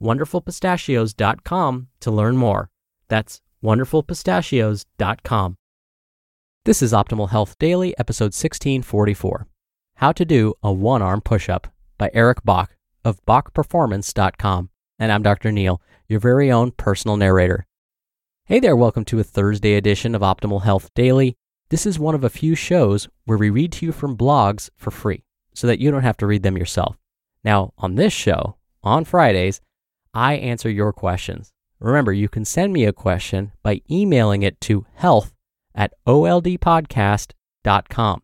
wonderfulpistachios.com to learn more. That's wonderfulpistachios.com. This is Optimal Health Daily, episode 1644 How to Do a One Arm Push Up by Eric Bach of BachPerformance.com. And I'm Dr. Neal, your very own personal narrator. Hey there, welcome to a Thursday edition of Optimal Health Daily. This is one of a few shows where we read to you from blogs for free so that you don't have to read them yourself. Now, on this show, on Fridays, I answer your questions. Remember, you can send me a question by emailing it to health at oldpodcast.com.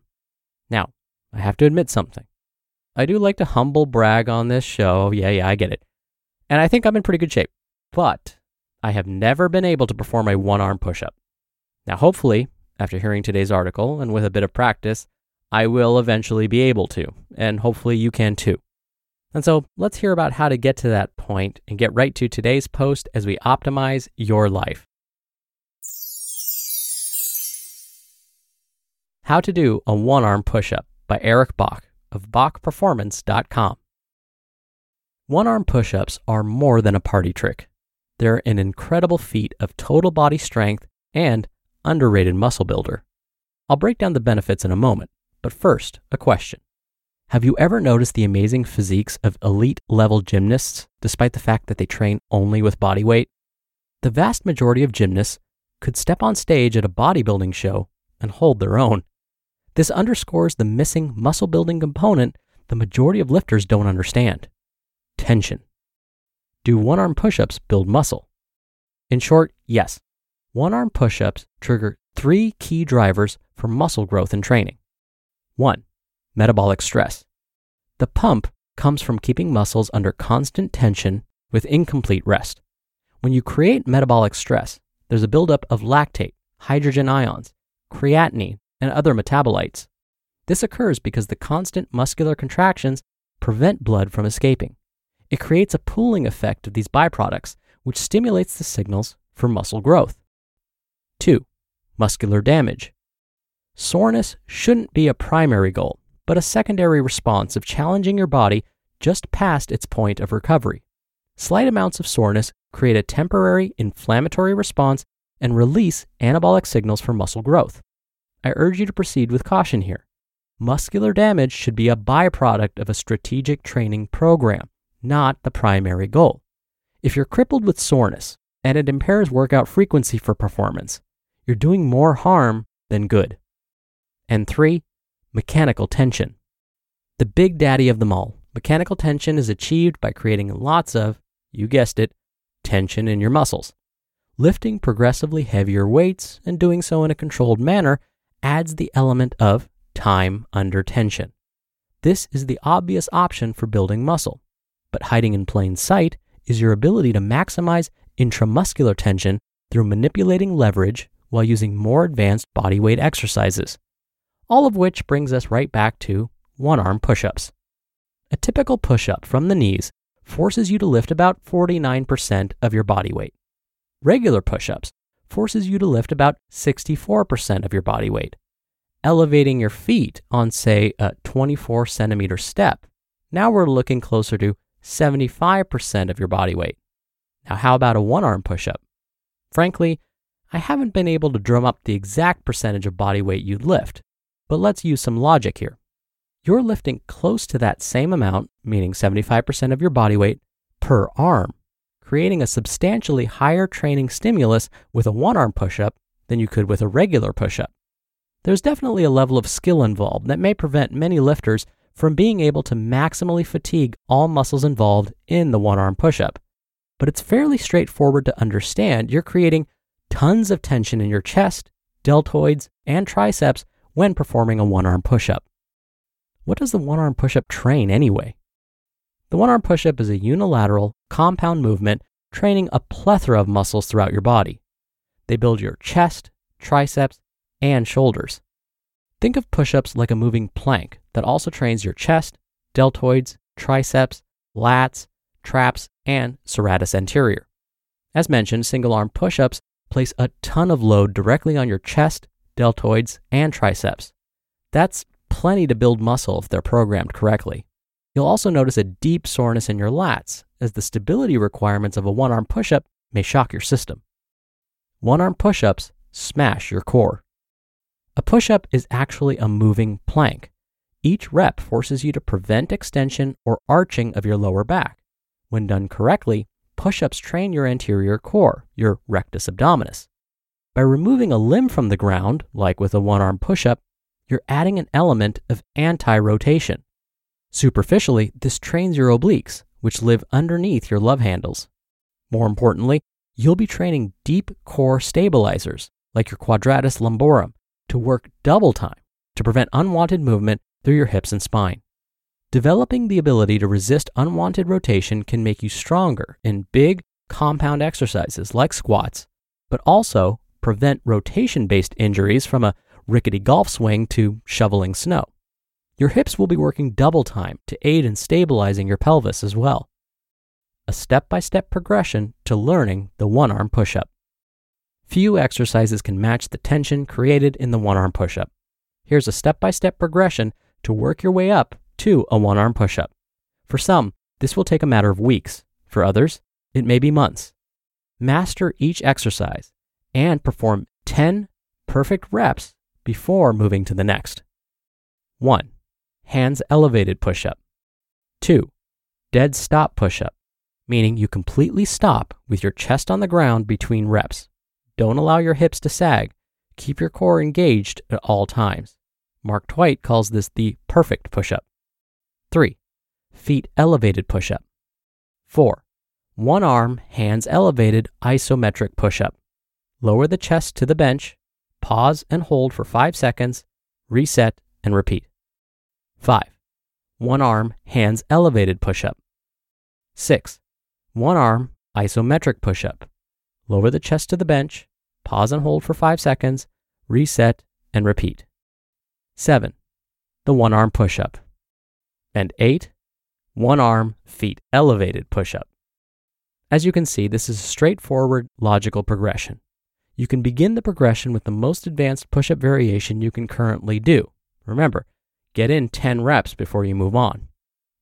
Now, I have to admit something. I do like to humble brag on this show. Yeah, yeah, I get it. And I think I'm in pretty good shape. But I have never been able to perform a one arm push up. Now, hopefully, after hearing today's article and with a bit of practice, I will eventually be able to, and hopefully you can too. And so let's hear about how to get to that point and get right to today's post as we optimize your life. How to do a one arm push up by Eric Bach of BachPerformance.com. One arm push ups are more than a party trick. They're an incredible feat of total body strength and underrated muscle builder. I'll break down the benefits in a moment, but first, a question. Have you ever noticed the amazing physiques of elite level gymnasts despite the fact that they train only with body weight? The vast majority of gymnasts could step on stage at a bodybuilding show and hold their own. This underscores the missing muscle building component the majority of lifters don't understand tension. Do one arm push ups build muscle? In short, yes. One arm push ups trigger three key drivers for muscle growth and training. 1 metabolic stress. The pump comes from keeping muscles under constant tension with incomplete rest. When you create metabolic stress, there's a buildup of lactate, hydrogen ions, creatinine, and other metabolites. This occurs because the constant muscular contractions prevent blood from escaping. It creates a pooling effect of these byproducts, which stimulates the signals for muscle growth. 2. Muscular damage. Soreness shouldn't be a primary goal but a secondary response of challenging your body just past its point of recovery. Slight amounts of soreness create a temporary inflammatory response and release anabolic signals for muscle growth. I urge you to proceed with caution here. Muscular damage should be a byproduct of a strategic training program, not the primary goal. If you're crippled with soreness and it impairs workout frequency for performance, you're doing more harm than good. And three, mechanical tension. The big daddy of them all, mechanical tension is achieved by creating lots of, you guessed it, tension in your muscles. Lifting progressively heavier weights and doing so in a controlled manner adds the element of time under tension. This is the obvious option for building muscle, but hiding in plain sight is your ability to maximize intramuscular tension through manipulating leverage while using more advanced bodyweight exercises all of which brings us right back to one arm push ups. A typical push up from the knees forces you to lift about 49% of your body weight. Regular push ups forces you to lift about 64% of your body weight. Elevating your feet on, say, a 24 centimeter step, now we're looking closer to 75% of your body weight. Now, how about a one arm push up? Frankly, I haven't been able to drum up the exact percentage of body weight you'd lift, but let's use some logic here. You're lifting close to that same amount, meaning 75% of your body weight, per arm, creating a substantially higher training stimulus with a one arm push up than you could with a regular push up. There's definitely a level of skill involved that may prevent many lifters from being able to maximally fatigue all muscles involved in the one arm push up. But it's fairly straightforward to understand you're creating tons of tension in your chest, deltoids, and triceps when performing a one arm push up. What does the one arm push up train anyway? The one arm push up is a unilateral, compound movement training a plethora of muscles throughout your body. They build your chest, triceps, and shoulders. Think of push ups like a moving plank that also trains your chest, deltoids, triceps, lats, traps, and serratus anterior. As mentioned, single arm push ups place a ton of load directly on your chest, deltoids, and triceps. That's plenty to build muscle if they're programmed correctly. You'll also notice a deep soreness in your lats, as the stability requirements of a one arm push up may shock your system. One arm push ups smash your core. A push up is actually a moving plank. Each rep forces you to prevent extension or arching of your lower back. When done correctly, push ups train your anterior core, your rectus abdominis. By removing a limb from the ground, like with a one arm push up, you're adding an element of anti rotation. Superficially, this trains your obliques, which live underneath your love handles. More importantly, you'll be training deep core stabilizers, like your quadratus lumborum, to work double time to prevent unwanted movement through your hips and spine. Developing the ability to resist unwanted rotation can make you stronger in big, compound exercises like squats, but also prevent rotation based injuries from a rickety golf swing to shoveling snow. Your hips will be working double time to aid in stabilizing your pelvis as well. A step by step progression to learning the one arm push up. Few exercises can match the tension created in the one arm push up. Here's a step by step progression to work your way up to a one arm push up. For some, this will take a matter of weeks. For others, it may be months. Master each exercise and perform 10 perfect reps before moving to the next. 1. Hands elevated push up. 2. Dead stop push up, meaning you completely stop with your chest on the ground between reps. Don't allow your hips to sag. Keep your core engaged at all times. Mark Twight calls this the perfect push up. 3. Feet elevated push up. 4. One arm, hands elevated isometric push up. Lower the chest to the bench, pause and hold for 5 seconds, reset, and repeat. 5. One arm, hands elevated push up. 6. One arm, isometric push up. Lower the chest to the bench, pause and hold for 5 seconds, reset, and repeat. 7. The one arm push up. And 8. One arm, feet elevated push up. As you can see, this is a straightforward, logical progression. You can begin the progression with the most advanced push up variation you can currently do. Remember, get in 10 reps before you move on.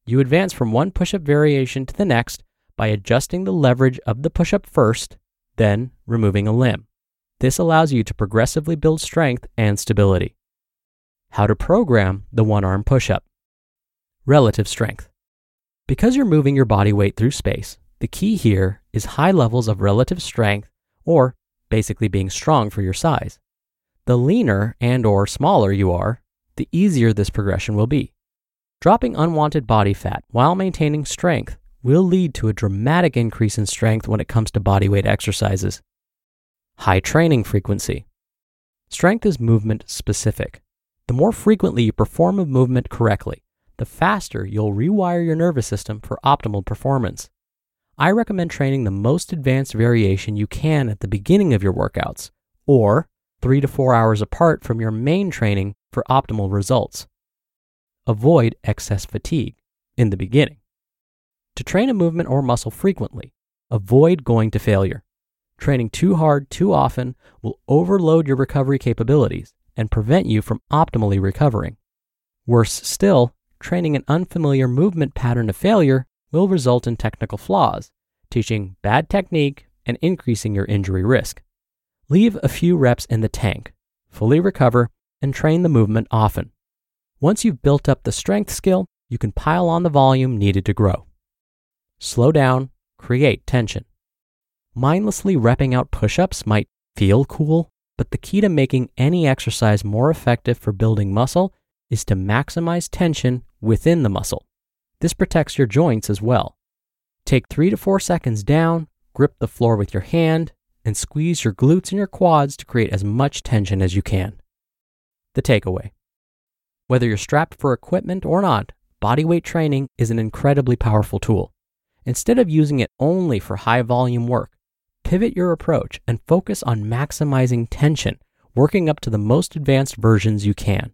You advance from one push up variation to the next by adjusting the leverage of the push up first then removing a limb. This allows you to progressively build strength and stability. How to program the one arm push up. Relative strength. Because you're moving your body weight through space, the key here is high levels of relative strength or basically being strong for your size. The leaner and or smaller you are, the easier this progression will be. Dropping unwanted body fat while maintaining strength will lead to a dramatic increase in strength when it comes to bodyweight exercises. High training frequency. Strength is movement specific. The more frequently you perform a movement correctly, the faster you'll rewire your nervous system for optimal performance. I recommend training the most advanced variation you can at the beginning of your workouts, or three to four hours apart from your main training for optimal results. Avoid excess fatigue in the beginning. To train a movement or muscle frequently, avoid going to failure. Training too hard too often will overload your recovery capabilities and prevent you from optimally recovering. Worse still, training an unfamiliar movement pattern to failure will result in technical flaws, teaching bad technique and increasing your injury risk. Leave a few reps in the tank, fully recover, and train the movement often. Once you've built up the strength skill, you can pile on the volume needed to grow slow down, create tension. Mindlessly repping out push ups might feel cool, but the key to making any exercise more effective for building muscle is to maximize tension within the muscle. This protects your joints as well. Take three to four seconds down, grip the floor with your hand, and squeeze your glutes and your quads to create as much tension as you can. The takeaway whether you're strapped for equipment or not, bodyweight training is an incredibly powerful tool. Instead of using it only for high volume work, pivot your approach and focus on maximizing tension, working up to the most advanced versions you can.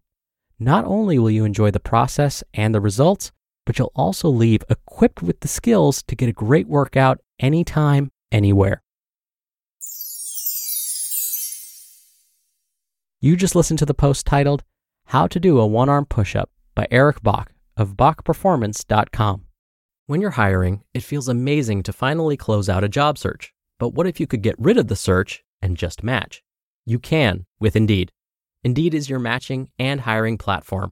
Not only will you enjoy the process and the results, but you'll also leave equipped with the skills to get a great workout anytime, anywhere. You just listened to the post titled, How to Do a One Arm Push Up by Eric Bach of BachPerformance.com. When you're hiring, it feels amazing to finally close out a job search. But what if you could get rid of the search and just match? You can with Indeed. Indeed is your matching and hiring platform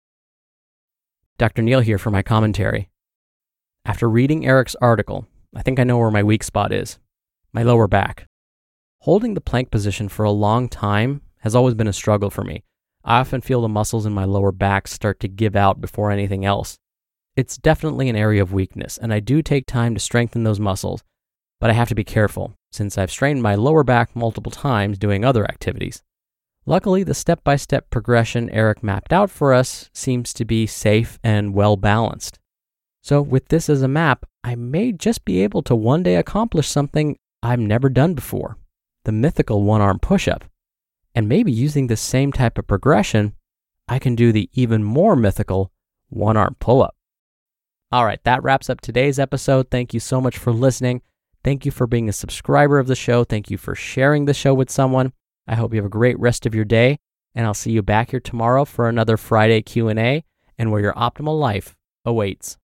Dr. Neal here for my commentary. After reading Eric's article, I think I know where my weak spot is my lower back. Holding the plank position for a long time has always been a struggle for me. I often feel the muscles in my lower back start to give out before anything else. It's definitely an area of weakness, and I do take time to strengthen those muscles, but I have to be careful since I've strained my lower back multiple times doing other activities. Luckily, the step by step progression Eric mapped out for us seems to be safe and well balanced. So, with this as a map, I may just be able to one day accomplish something I've never done before the mythical one arm push up. And maybe using the same type of progression, I can do the even more mythical one arm pull up. All right, that wraps up today's episode. Thank you so much for listening. Thank you for being a subscriber of the show. Thank you for sharing the show with someone. I hope you have a great rest of your day, and I'll see you back here tomorrow for another Friday Q&A and where your optimal life awaits.